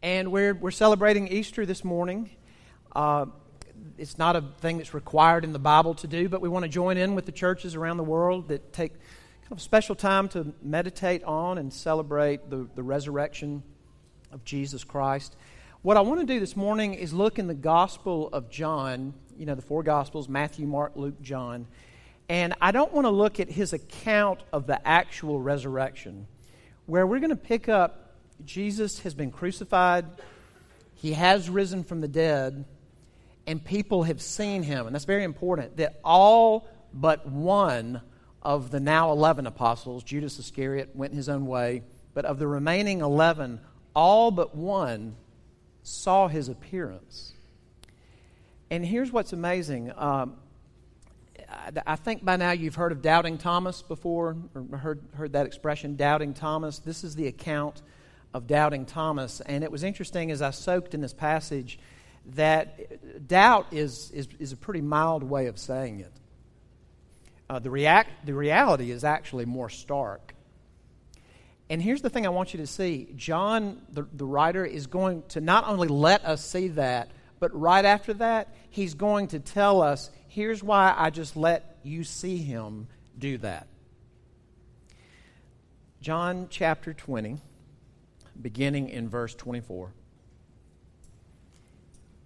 And we're, we're celebrating Easter this morning. Uh, it's not a thing that's required in the Bible to do, but we want to join in with the churches around the world that take kind of special time to meditate on and celebrate the, the resurrection of Jesus Christ. What I want to do this morning is look in the Gospel of John, you know, the four Gospels Matthew, Mark, Luke, John. And I don't want to look at his account of the actual resurrection, where we're going to pick up Jesus has been crucified, he has risen from the dead, and people have seen him. And that's very important that all but one of the now 11 apostles, Judas Iscariot, went his own way, but of the remaining 11, all but one saw his appearance. And here's what's amazing. Um, I think by now you've heard of doubting Thomas before, or heard, heard that expression, doubting Thomas. This is the account of doubting Thomas. And it was interesting as I soaked in this passage that doubt is, is, is a pretty mild way of saying it. Uh, the, react, the reality is actually more stark. And here's the thing I want you to see John, the, the writer, is going to not only let us see that, but right after that, he's going to tell us here's why I just let you see him do that. John chapter 20 beginning in verse 24.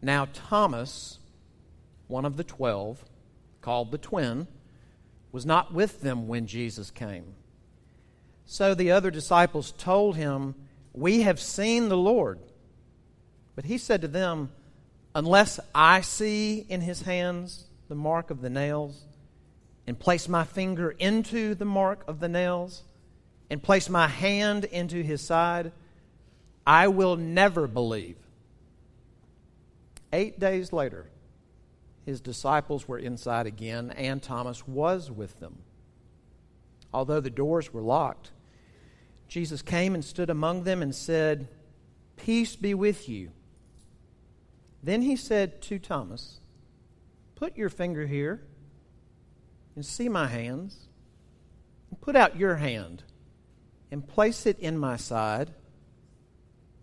Now, Thomas, one of the twelve, called the twin, was not with them when Jesus came. So the other disciples told him, We have seen the Lord. But he said to them, Unless I see in his hands the mark of the nails, and place my finger into the mark of the nails, and place my hand into his side, I will never believe. Eight days later, his disciples were inside again, and Thomas was with them. Although the doors were locked, Jesus came and stood among them and said, Peace be with you. Then he said to Thomas, Put your finger here and see my hands, and put out your hand and place it in my side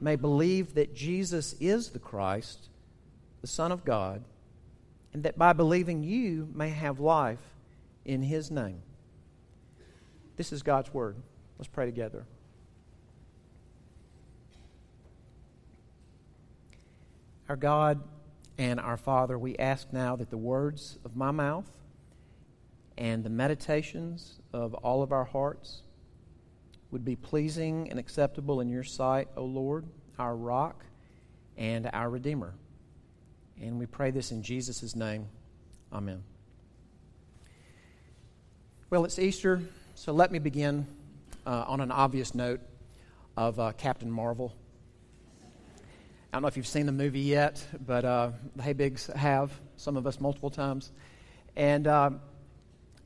may believe that Jesus is the Christ, the Son of God, and that by believing you may have life in His name. This is God's Word. Let's pray together. Our God and our Father, we ask now that the words of my mouth and the meditations of all of our hearts would be pleasing and acceptable in your sight, O Lord, our rock and our Redeemer. And we pray this in Jesus' name. Amen. Well, it's Easter, so let me begin uh, on an obvious note of uh, Captain Marvel. I don't know if you've seen the movie yet, but uh, the Haybigs have, some of us multiple times. And uh,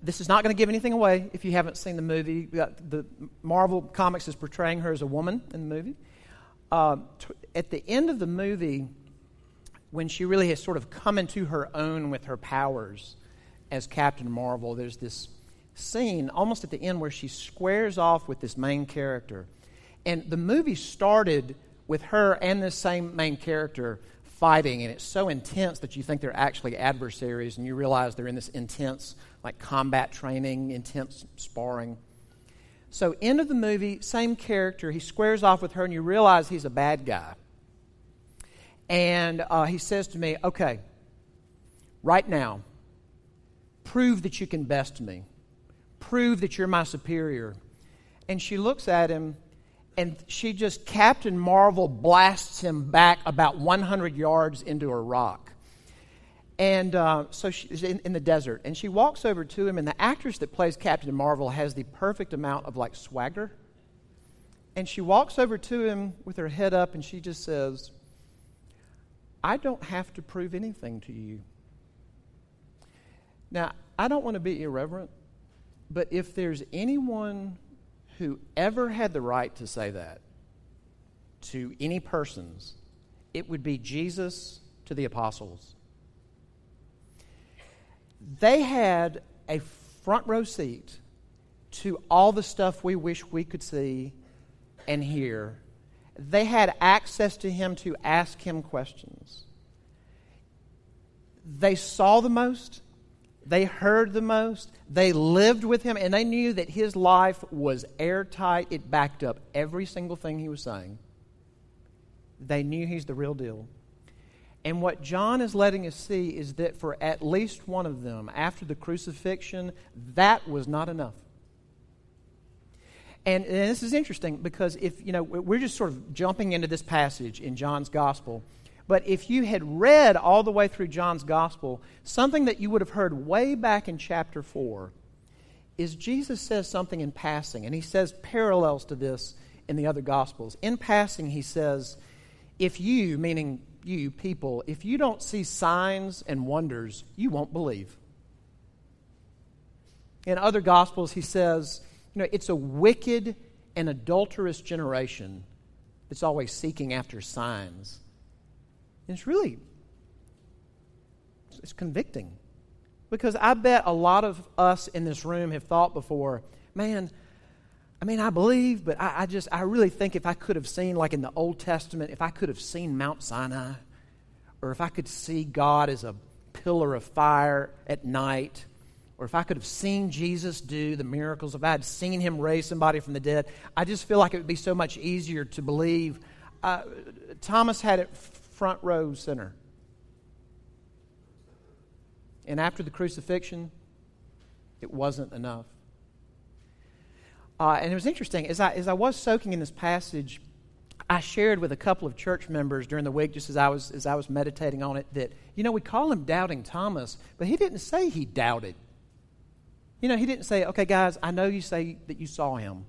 this is not going to give anything away if you haven't seen the movie. The Marvel Comics is portraying her as a woman in the movie. Uh, t- at the end of the movie, when she really has sort of come into her own with her powers as Captain Marvel, there's this scene almost at the end where she squares off with this main character. And the movie started with her and this same main character fighting, and it's so intense that you think they're actually adversaries, and you realize they're in this intense like combat training, intense sparring. So, end of the movie, same character. He squares off with her, and you realize he's a bad guy. And uh, he says to me, Okay, right now, prove that you can best me. Prove that you're my superior. And she looks at him, and she just, Captain Marvel blasts him back about 100 yards into a rock. And uh, so she's in, in, the desert, and she walks over to him, and the actress that plays Captain Marvel has the perfect amount of like swagger. And she walks over to him with her head up and she just says, I don't have to prove anything to you. Now, I don't want to be irreverent, but if there's anyone who ever had the right to say that to any persons, it would be Jesus to the apostles. They had a front row seat to all the stuff we wish we could see and hear. They had access to him to ask him questions. They saw the most, they heard the most, they lived with him, and they knew that his life was airtight. It backed up every single thing he was saying. They knew he's the real deal. And what John is letting us see is that for at least one of them, after the crucifixion, that was not enough. And, and, this is interesting because if, you know, we're just sort of jumping into this passage in John's gospel. But if you had read all the way through John's gospel, something that you would have heard way back in chapter 4 is Jesus says something in passing, and he says parallels to this in the other gospels. In passing, he says, If you, meaning you, people, if you don't see signs and wonders, you won't believe. In other gospels, he says, you know, it's a wicked and adulterous generation that's always seeking after signs. And it's really it's convicting. Because I bet a lot of us in this room have thought before, man, I mean, I believe, but I, I, just, I really think if I could have seen, like in the Old Testament, if I could have seen Mount Sinai, or if I could see God as a pillar of fire at night, or if I could have seen Jesus do the miracles, if I had seen him raise somebody from the dead, I just feel like it would be so much easier to believe. Uh, Thomas had it front row center. And after the crucifixion, it wasn't enough. Uh, and it was interesting, as I, as I was soaking in this passage, I shared with a couple of church members during the week, just as I was, as I was meditating on it, that, you know, we call him Doubting Thomas, but he didn't say he doubted. You know, he didn't say, okay, guys, I know you say that you saw him,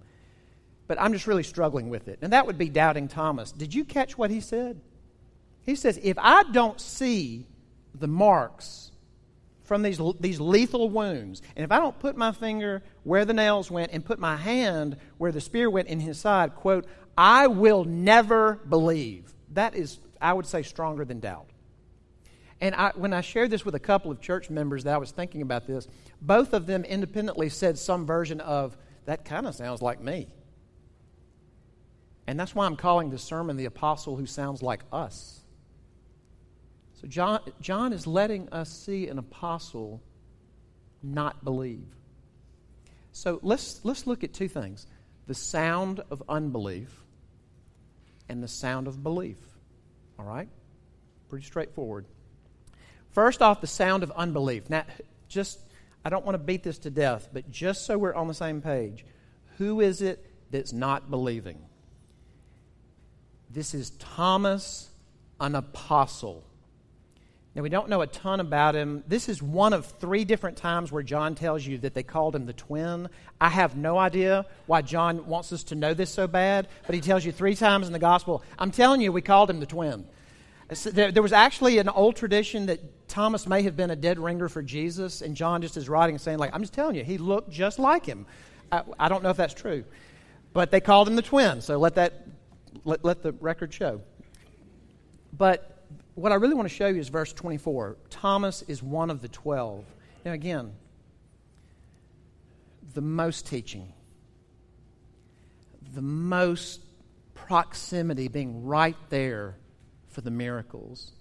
but I'm just really struggling with it. And that would be doubting Thomas. Did you catch what he said? He says, if I don't see the marks from these, these lethal wounds, and if I don't put my finger where the nails went and put my hand where the spear went in his side, quote, I will never believe. That is, I would say, stronger than doubt. And I, when I shared this with a couple of church members that I was thinking about this, both of them independently said some version of, that kind of sounds like me. And that's why I'm calling this sermon The Apostle Who Sounds Like Us. So John, John is letting us see an apostle not believe. So let's, let's look at two things the sound of unbelief and the sound of belief. All right? Pretty straightforward. First off, the sound of unbelief. Now, just, I don't want to beat this to death, but just so we're on the same page, who is it that's not believing? This is Thomas, an apostle. Now, we don't know a ton about him. This is one of three different times where John tells you that they called him the twin. I have no idea why John wants us to know this so bad, but he tells you three times in the gospel, I'm telling you, we called him the twin. There, there was actually an old tradition that Thomas may have been a dead ringer for Jesus, and John just is writing and saying, like, I'm just telling you, he looked just like him. I, I don't know if that's true, but they called him the twin, so let that let, let the record show. But what I really want to show you is verse 24. Thomas is one of the twelve. Now, again, the most teaching, the most proximity being right there for the miracles.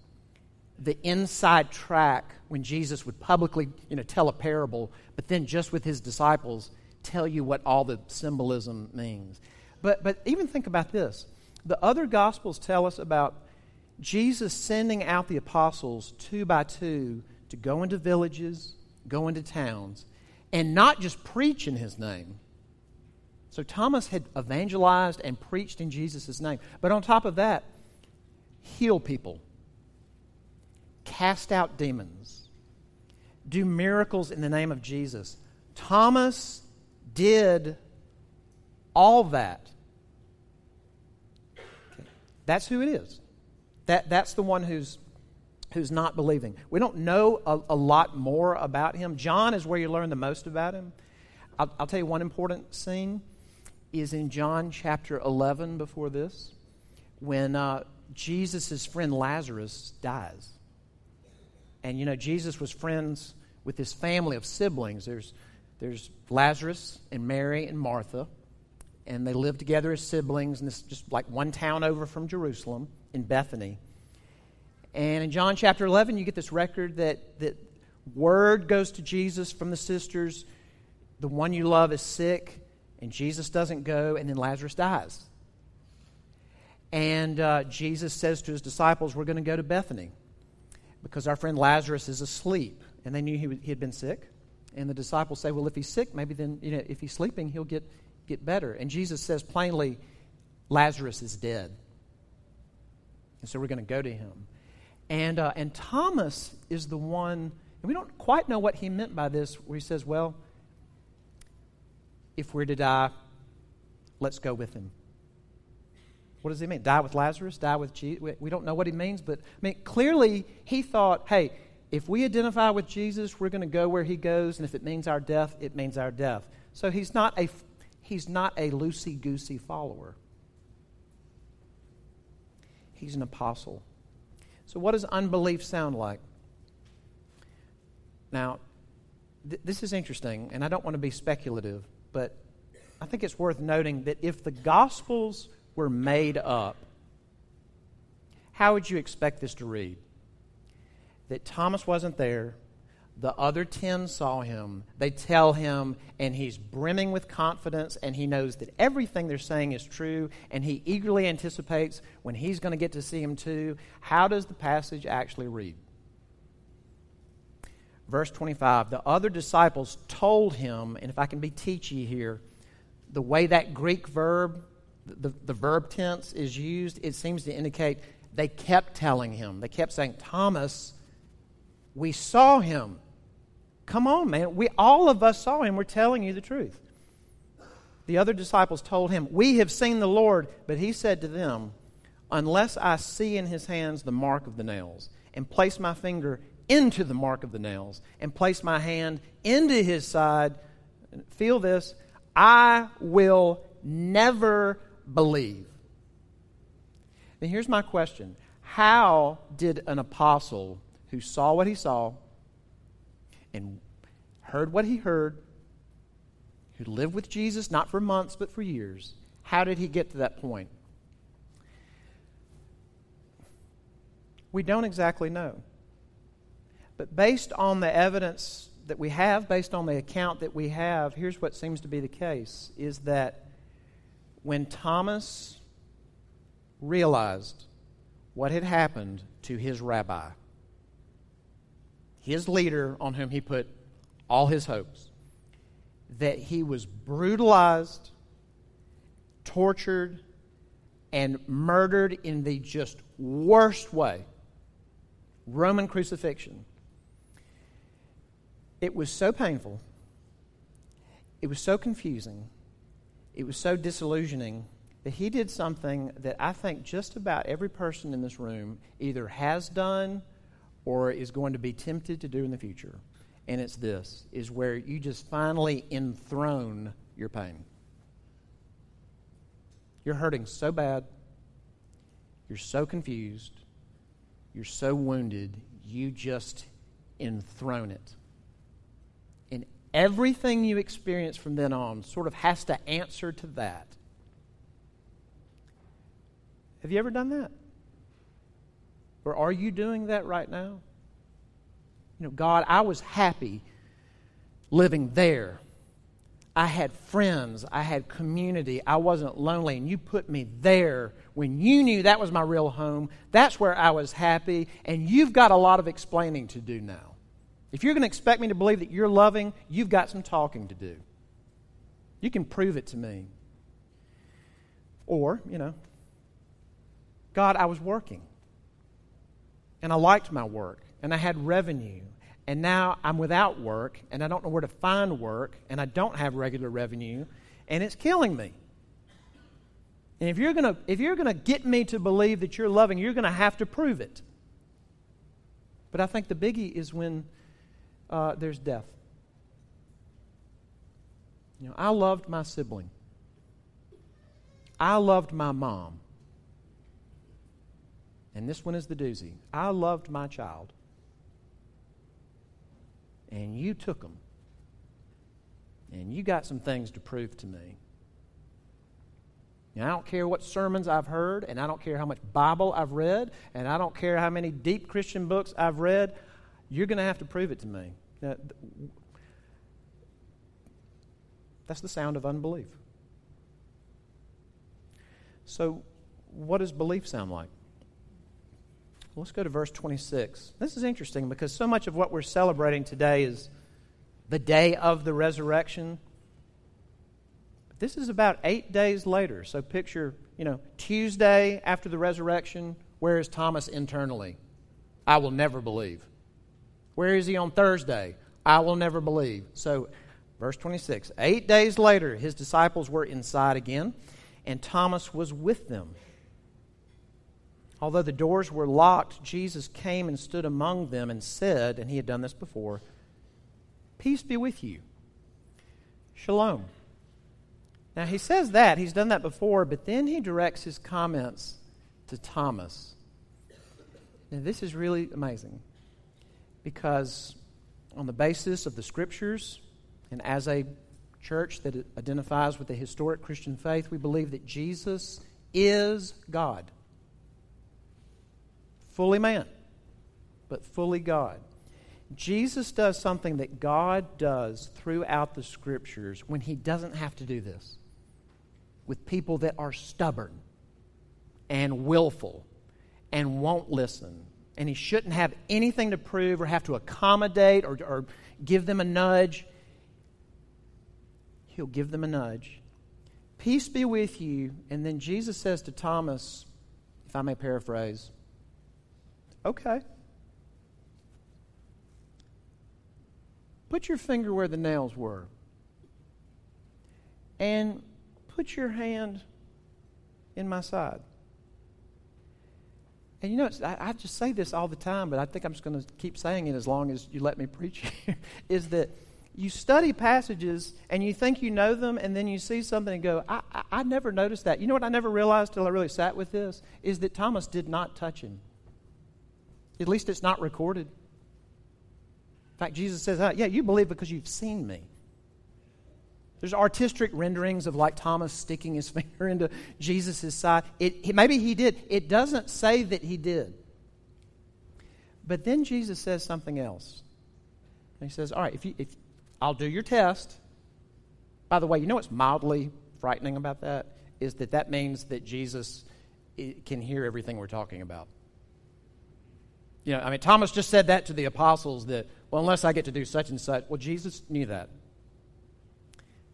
The inside track when Jesus would publicly, you know, tell a parable, but then just with his disciples tell you what all the symbolism means. But but even think about this. The other gospels tell us about Jesus sending out the apostles two by two to go into villages, go into towns, and not just preach in his name. So Thomas had evangelized and preached in Jesus' name. But on top of that, heal people, cast out demons, do miracles in the name of Jesus. Thomas did all that That's who it is. That, that's the one who's, who's not believing. We don't know a, a lot more about him. John is where you learn the most about him. I'll, I'll tell you one important scene is in John chapter 11 before this when uh, Jesus' friend Lazarus dies. And you know, Jesus was friends with this family of siblings. There's, there's Lazarus and Mary and Martha, and they live together as siblings, and it's just like one town over from Jerusalem in Bethany. And in John chapter 11, you get this record that, that word goes to Jesus from the sisters the one you love is sick, and Jesus doesn't go, and then Lazarus dies. And uh, Jesus says to his disciples, We're going to go to Bethany because our friend Lazarus is asleep. And they knew he, he had been sick. And the disciples say, Well, if he's sick, maybe then, you know, if he's sleeping, he'll get, get better. And Jesus says plainly, Lazarus is dead. And so we're going to go to him. And, uh, and Thomas is the one, and we don't quite know what he meant by this, where he says, Well, if we're to die, let's go with him. What does he mean? Die with Lazarus? Die with Jesus? We don't know what he means, but I mean, clearly he thought, hey, if we identify with Jesus, we're going to go where he goes, and if it means our death, it means our death. So he's not a, he's not a loosey goosey follower. He's an apostle. So, what does unbelief sound like? Now, th- this is interesting, and I don't want to be speculative, but I think it's worth noting that if the Gospels were made up, how would you expect this to read? That Thomas wasn't there, the other 10 saw him, they tell him, and he's brimming with confidence, and he knows that everything they're saying is true, and he eagerly anticipates when he's going to get to see him too. How does the passage actually read? Verse 25 The other disciples told him, and if I can be teachy here, the way that Greek verb, the, the verb tense is used, it seems to indicate they kept telling him. They kept saying, Thomas, we saw him. Come on, man. We all of us saw him. We're telling you the truth. The other disciples told him, We have seen the Lord. But he said to them, Unless I see in his hands the mark of the nails, and place my finger into the mark of the nails and place my hand into his side. Feel this I will never believe. Now, here's my question How did an apostle who saw what he saw and heard what he heard, who lived with Jesus not for months but for years, how did he get to that point? We don't exactly know. But based on the evidence that we have, based on the account that we have, here's what seems to be the case is that when Thomas realized what had happened to his rabbi, his leader on whom he put all his hopes, that he was brutalized, tortured, and murdered in the just worst way Roman crucifixion it was so painful. It was so confusing. It was so disillusioning that he did something that I think just about every person in this room either has done or is going to be tempted to do in the future. And it's this is where you just finally enthrone your pain. You're hurting so bad. You're so confused. You're so wounded. You just enthrone it And everything you experience from then on sort of has to answer to that. Have you ever done that? Or are you doing that right now? You know, God, I was happy living there. I had friends, I had community, I wasn't lonely, and you put me there when you knew that was my real home. That's where I was happy, and you've got a lot of explaining to do now. If you're going to expect me to believe that you're loving, you've got some talking to do. You can prove it to me. Or, you know, God, I was working. And I liked my work. And I had revenue. And now I'm without work. And I don't know where to find work. And I don't have regular revenue. And it's killing me. And if you're going to if you're going to get me to believe that you're loving, you're going to have to prove it. But I think the biggie is when uh, there's death. You know, I loved my sibling. I loved my mom. And this one is the doozy. I loved my child. And you took them. And you got some things to prove to me. Now, I don't care what sermons I've heard, and I don't care how much Bible I've read, and I don't care how many deep Christian books I've read. You're going to have to prove it to me. That's the sound of unbelief. So, what does belief sound like? Let's go to verse 26. This is interesting because so much of what we're celebrating today is the day of the resurrection. But This is about eight days later. So picture, you know, Tuesday after the resurrection. Where is Thomas internally? I will never believe. Where is he on Thursday? I will never believe. So, verse 26 Eight days later, his disciples were inside again, and Thomas was with them. Although the doors were locked, Jesus came and stood among them and said, and he had done this before, Peace be with you. Shalom. Now, he says that. He's done that before, but then he directs his comments to Thomas. Now, this is really amazing because, on the basis of the scriptures, and as a church that identifies with the historic Christian faith, we believe that Jesus is God. Fully man, but fully God. Jesus does something that God does throughout the scriptures when he doesn't have to do this with people that are stubborn and willful and won't listen. And he shouldn't have anything to prove or have to accommodate or, or give them a nudge. He'll give them a nudge. Peace be with you. And then Jesus says to Thomas, if I may paraphrase, okay. Put your finger where the nails were. And Put your hand in my side. And you know, I, I, just say this all the time, but I think I'm just going to keep saying it as long as you let me preach here. is that you study passages and you think you know them, and then you see something and go, I, I, I never noticed that. You know what I never realized till I really sat with this? Is that Thomas did not touch him. At least it's not recorded. In fact, Jesus says, Yeah, you believe because you've seen me. There's artistic renderings of like Thomas sticking his finger into Jesus' side. It, maybe he did. It doesn't say that he did. But then Jesus says something else. And he says, All right, if, you, if I'll do your test. By the way, you know what's mildly frightening about that? Is that that means that Jesus eh, can hear everything we're talking about. You know, I mean, Thomas just said that to the apostles that, well, unless I get to do such and such. Well, Jesus knew that.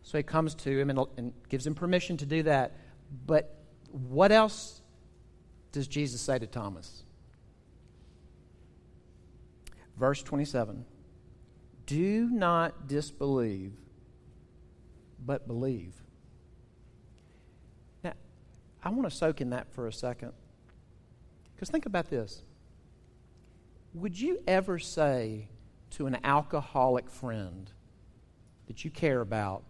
So he comes to him and, and gives him permission to do that. But what else does Jesus say to Thomas? Verse 27 Do not disbelieve, but believe. Now, I want to soak in that for a second. Because think about this. Would you ever say to an alcoholic friend that you care about,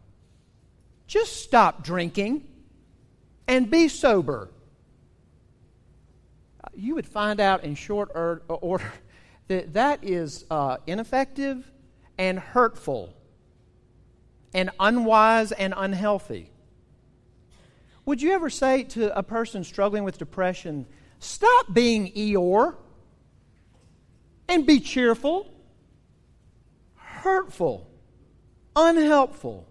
just stop drinking and be sober. You would find out in short order that that is uh, ineffective and hurtful and unwise and unhealthy. Would you ever say to a person struggling with depression, stop being Eeyore and be cheerful? Hurtful, unhelpful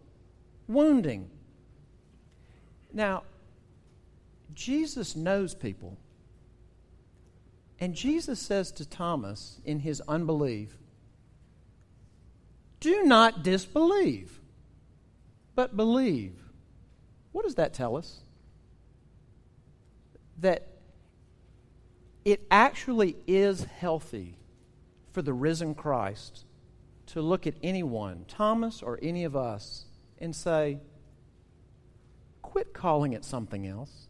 wounding. Now, Jesus knows people. And Jesus says to Thomas in his unbelief, Do not disbelieve, but believe. What does that tell us? That it actually is healthy for the risen Christ to look at anyone, Thomas or any of us, and say, quit calling it something else.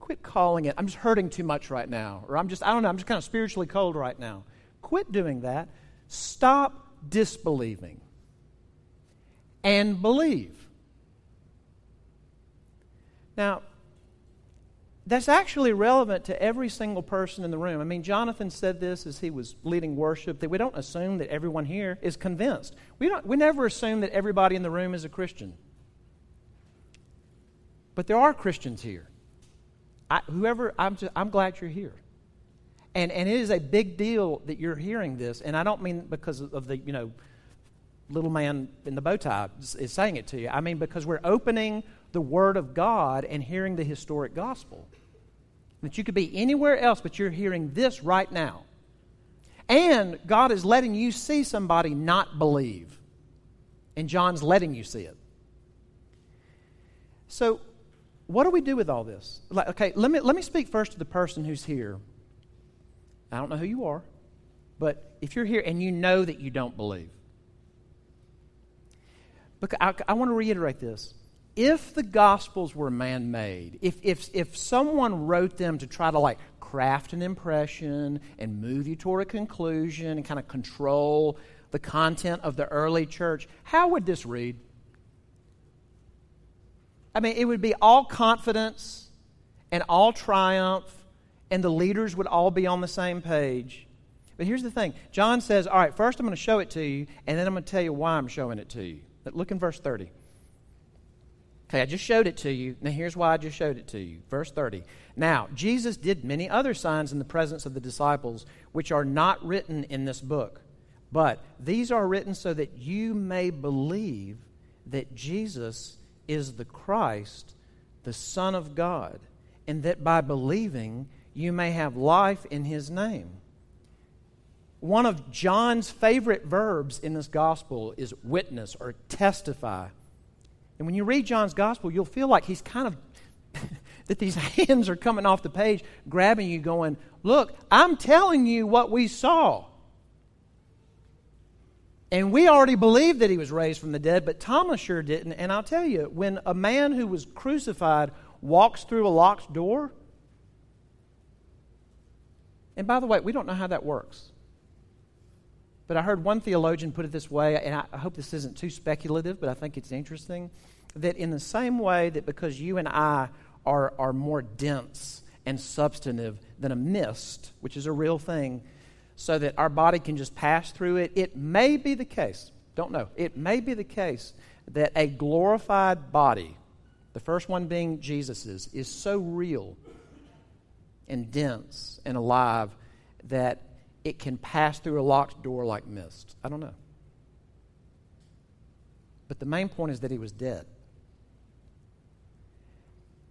quit calling it, I'm just hurting too much right now, or I'm just, I don't know, I'm just kind of spiritually cold right now. Quit doing that. Stop disbelieving and believe. Now, that's actually relevant to every single person in the room. I mean, Jonathan said this as he was leading worship that we don't assume that everyone here is convinced. We, don't, we never assume that everybody in the room is a Christian. But there are Christians here. I, whoever, I'm, just, I'm glad you're here. And, and it is a big deal that you're hearing this. And I don't mean because of the, you know, little man in the bow tie is saying it to you. I mean because we're opening the Word of God and hearing the historic gospel. That you could be anywhere else, but you're hearing this right now. And God is letting you see somebody not believe. And John's letting you see it. So, what do we do with all this? Like, okay, let me, let me speak first to the person who's here. I don't know who you are, but if you're here and you know that you don't believe, because I, I want to reiterate this if the Gospels were man made, if, if, if someone wrote them to try to like craft an impression and move you toward a conclusion and kind of control the content of the early church, how would this read? I mean, it would be all confidence and all triumph, and the leaders would all be on the same page. But here's the thing John says, All right, first I'm going to show it to you, and then I'm going to tell you why I'm showing it to you. But Look in verse 30. Okay, I just showed it to you. Now, here's why I just showed it to you. Verse 30. Now, Jesus did many other signs in the presence of the disciples, which are not written in this book. But these are written so that you may believe that Jesus is the Christ, the Son of God, and that by believing you may have life in his name. One of John's favorite verbs in this gospel is witness or testify. And when you read John's gospel, you'll feel like he's kind of, that these hands are coming off the page, grabbing you, going, Look, I'm telling you what we saw. And we already believed that he was raised from the dead, but Thomas sure didn't. And I'll tell you, when a man who was crucified walks through a locked door, and by the way, we don't know how that works. But I heard one theologian put it this way, and I hope this isn't too speculative, but I think it's interesting that in the same way that because you and I are, are more dense and substantive than a mist, which is a real thing, so that our body can just pass through it, it may be the case, don't know, it may be the case that a glorified body, the first one being Jesus's, is so real and dense and alive that it can pass through a locked door like mist. I don't know. But the main point is that he was dead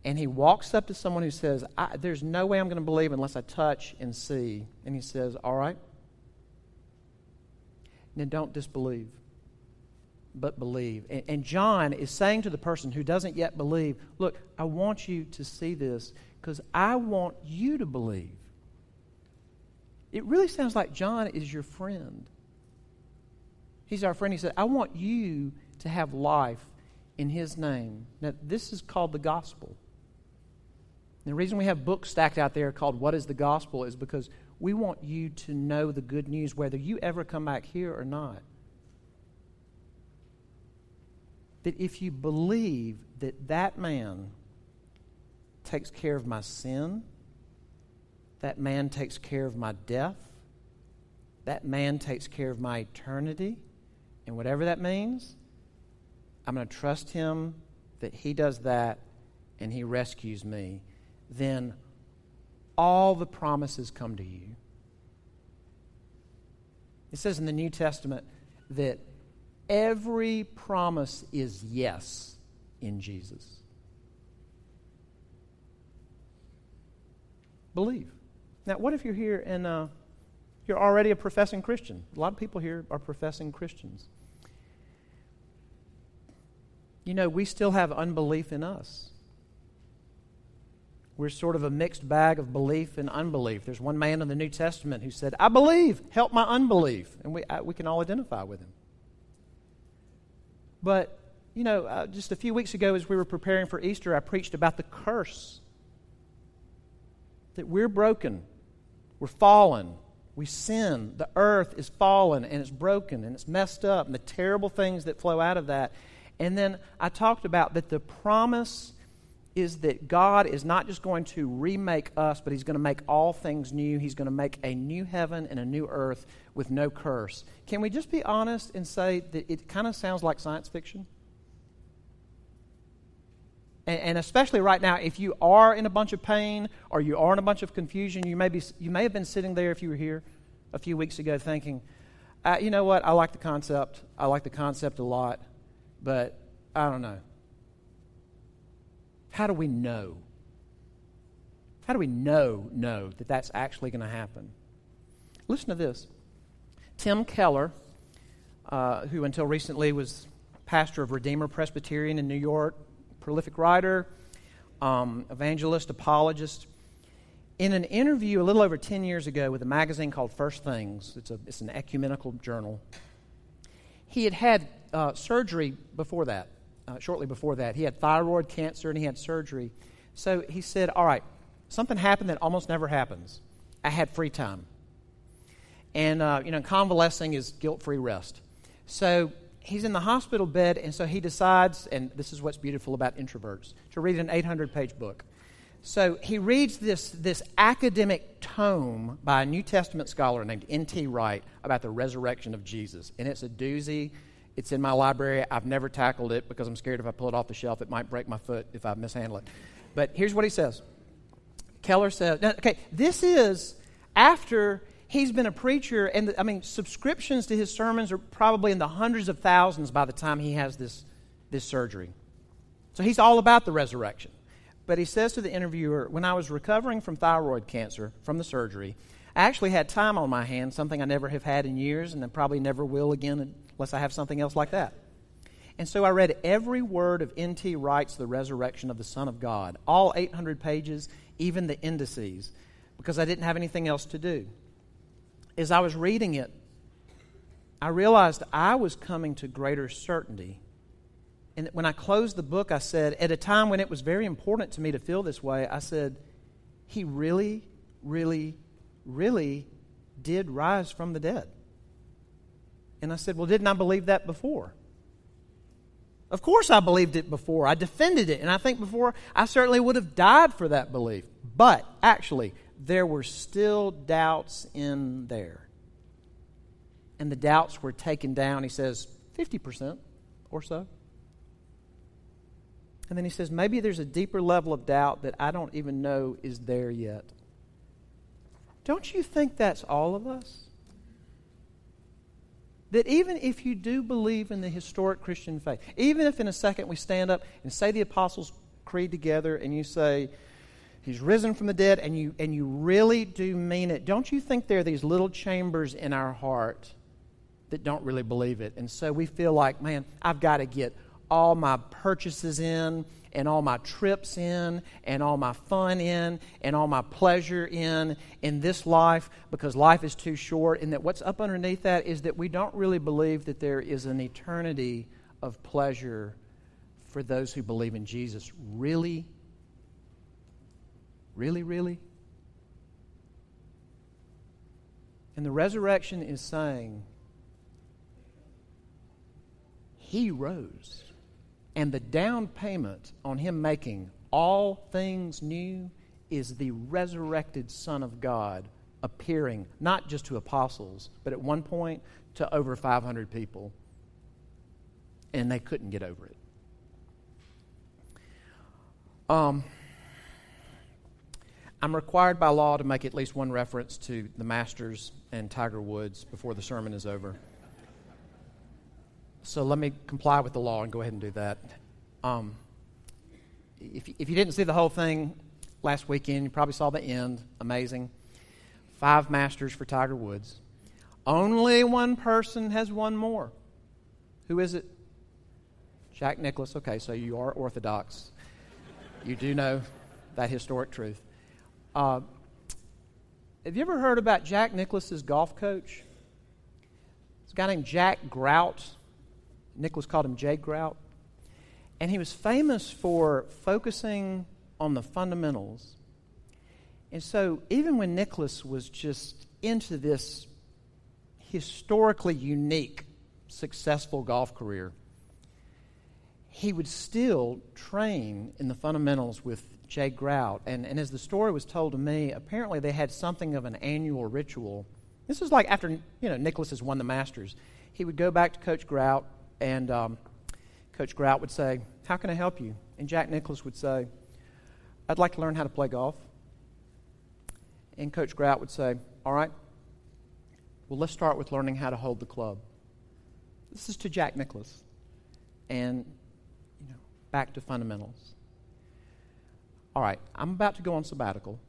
and he walks up to someone who says, There's no way I'm going to believe unless I touch and see. And he says, All right. Now don't disbelieve, but believe. And, and John is saying to the person who doesn't yet believe, Look, I want you to see this because I want you to believe. It really sounds like John is your friend. He's our friend. He said, I want you to have life in his name. Now, this is called the gospel. The reason we have books stacked out there called What is the Gospel is because we want you to know the good news whether you ever come back here or not. That if you believe that that man takes care of my sin, that man takes care of my death, that man takes care of my eternity, and whatever that means, I'm going to trust him that he does that and he rescues me then all the promises come to you. It says in the New Testament that every promise is yes in Jesus. Believe. Now, what if you're here and uh, you're already a professing Christian? A lot of people here are professing Christians. You know, we still have unbelief in us we're sort of a mixed bag of belief and unbelief. There's one man in the New Testament who said, I believe, help my unbelief. And we, I, we can all identify with him. But, you know, uh, just a few weeks ago as we were preparing for Easter, I preached about the curse that we're broken, we're fallen, we sin, the earth is fallen and it's broken and it's messed up, and the terrible things that flow out of that. And then I talked about that the promise is that God is not just going to remake us, but He's going to make all things new. He's going to make a new heaven and a new earth with no curse. Can we just be honest and say that it kind of sounds like science fiction? And, and, especially right now, if you are in a bunch of pain or you are in a bunch of confusion, you may, be, you may have been sitting there if you were here a few weeks ago thinking, uh, you know what, I like the concept. I like the concept a lot, but I don't know. How do we know? How do we know, know that that's actually going to happen? Listen to this. Tim Keller, uh, who until recently was pastor of Redeemer Presbyterian in New York, prolific writer, um, evangelist, apologist. In an interview a little over 10 years ago with a magazine called First Things, it's, a, it's an ecumenical journal, he had had uh, surgery before that, uh, shortly before that. He had thyroid cancer and he had surgery. So he said, All right, something happened that almost never happens. I had free time. And, uh, you know, convalescing is guilt free rest. So he's in the hospital bed, and so he decides, and this is what's beautiful about introverts, to read an 800 page book. So he reads this, this academic tome by a New Testament scholar named N.T. Wright about the resurrection of Jesus. And it's a doozy. It's in my library. I've never tackled it because I'm scared if I pull it off the shelf, it might break my foot if I mishandle it. But here's what he says Keller says, okay, this is after he's been a preacher, and I mean, subscriptions to his sermons are probably in the hundreds of thousands by the time he has this, this surgery. So he's all about the resurrection. But he says to the interviewer, When I was recovering from thyroid cancer from the surgery, I actually had time on my hands, something I never have had in years, and I probably never will again unless I have something else like that. And so I read every word of N.T. Wright's The Resurrection of the Son of God, all 800 pages, even the indices, because I didn't have anything else to do as I was reading it, I realized I was coming to greater certainty. And when I closed the book, I said, at a time when it was very important to me to feel this way, I said, He really, really, really did rise from the dead. And I said, Well, didn't I believe that before? Of course, I believed it before. I defended it. And I think before, I certainly would have died for that belief. But actually, there were still doubts in there. And the doubts were taken down, he says, 50% or so. And then he says, maybe there's a deeper level of doubt that I don't even know is there yet. Don't you think that's all of us? That even if you do believe in the historic Christian faith, even if in a second we stand up and say the Apostles' Creed together and you say, He's risen from the dead, and you, and you really do mean it. Don't you think there are these little chambers in our heart that don't really believe it? And so we feel like, man, I've got to get all my purchases in, and all my trips in, and all my fun in, and all my pleasure in in this life because life is too short. And that what's up underneath that is that we don't really believe that there is an eternity of pleasure for those who believe in Jesus. Really? Really, really? And the resurrection is saying, He rose. And the down payment on Him making all things new is the resurrected Son of God appearing not just to apostles, but at one point to over 500 people. And they couldn't get over it. Um, I'm required by law to make at least one reference to the Masters and Tiger Woods before the sermon is over. So let me comply with the law and go ahead and do that. Um, if, if you didn't see the whole thing last weekend, you probably saw the end. Amazing. Five Masters for Tiger Woods. Only one person has won more. Who is it? Jack Nicklaus. Okay, so you are Orthodox. You do know that historic truth. Uh, have you ever heard about Jack Nicklaus's golf coach? A guy named Jack Grout. Nicklaus called him Jay Grout. And he was famous for focusing on the fundamentals. And so, even when Nicklaus was just into this historically unique, successful golf career, he would still train in the fundamentals with Jay Grout. And, and as the story was told to me, apparently they had something of an annual ritual. This was like after you know Nicklaus has won the Masters. He would go back to Coach Grout, and um, Coach Grout would say, How can I help you? And Jack Nicklaus would say, I'd like to learn how to play golf. And Coach Grout would say, All right, well, let's start with learning how to hold the club. This is to Jack Nicklaus. And, you know, back to fundamentals. All right, I'm about to go on sabbatical.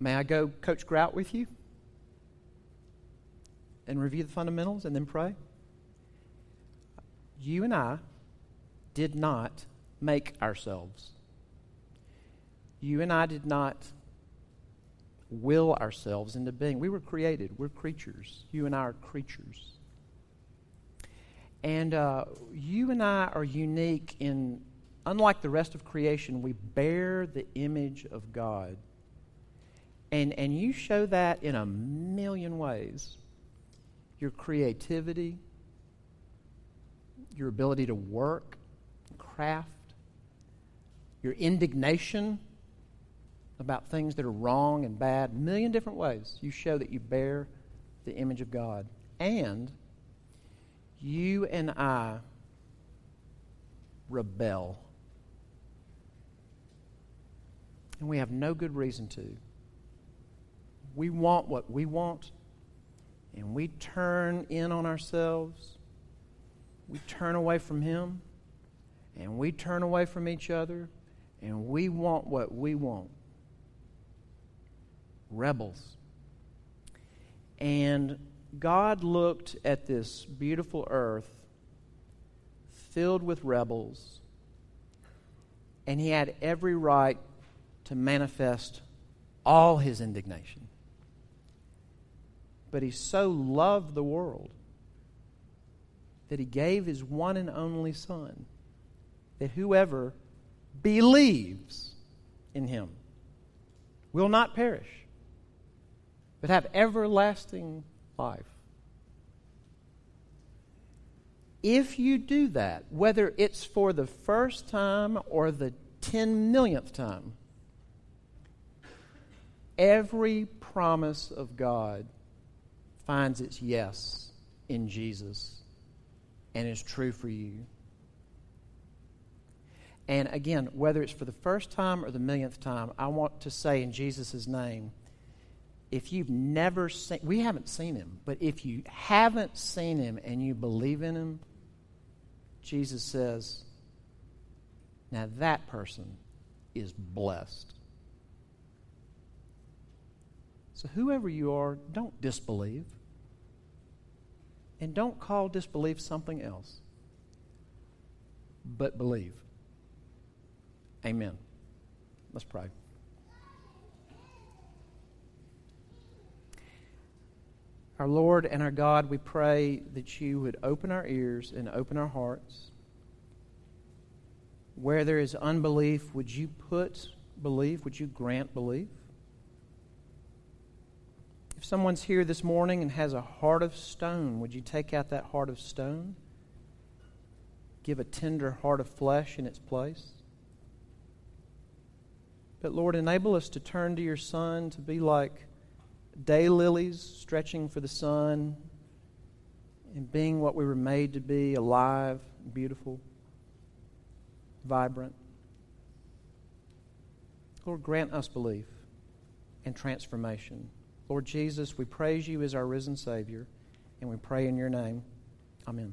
May I go Coach Grout with you? And review the fundamentals and then pray? You and I did not make ourselves. You and I did not will ourselves into being. We were created. We're creatures. You and I are creatures. And uh, you and I are unique in, unlike the rest of creation, we bear the image of God. And, and you show that in a million ways your creativity, your ability to work, craft, your indignation about things that are wrong and bad, a million different ways. You show that you bear the image of God. And you and I rebel. And we have no good reason to. We want what we want, and we turn in on ourselves. We turn away from Him, and we turn away from each other, and we want what we want rebels. And God looked at this beautiful earth filled with rebels, and he had every right to manifest all his indignation. But he so loved the world that he gave his one and only Son, that whoever believes in him will not perish, but have everlasting life. If you do that, whether it's for the first time or the ten millionth time, every promise of God finds its yes in Jesus and is true for you. And again, whether it's for the first time or the millionth time, I want to say in Jesus' name, if you've never seen, we haven't seen him, but if you haven't seen him and you believe in him, Jesus says, now that person is blessed. So, whoever you are, don't disbelieve. And don't call disbelief something else, but believe. Amen. Let's pray. Our Lord and our God, we pray that you would open our ears and open our hearts. Where there is unbelief, would you put belief? Would you grant belief? If someone's here this morning and has a heart of stone, would you take out that heart of stone? Give a tender heart of flesh in its place? But Lord, enable us to turn to your Son to be like day lilies stretching for the sun and being what we were made to be alive, beautiful, vibrant. Lord, grant us belief and transformation. Lord Jesus, we praise you as our risen Savior, and we pray in your name. Amen.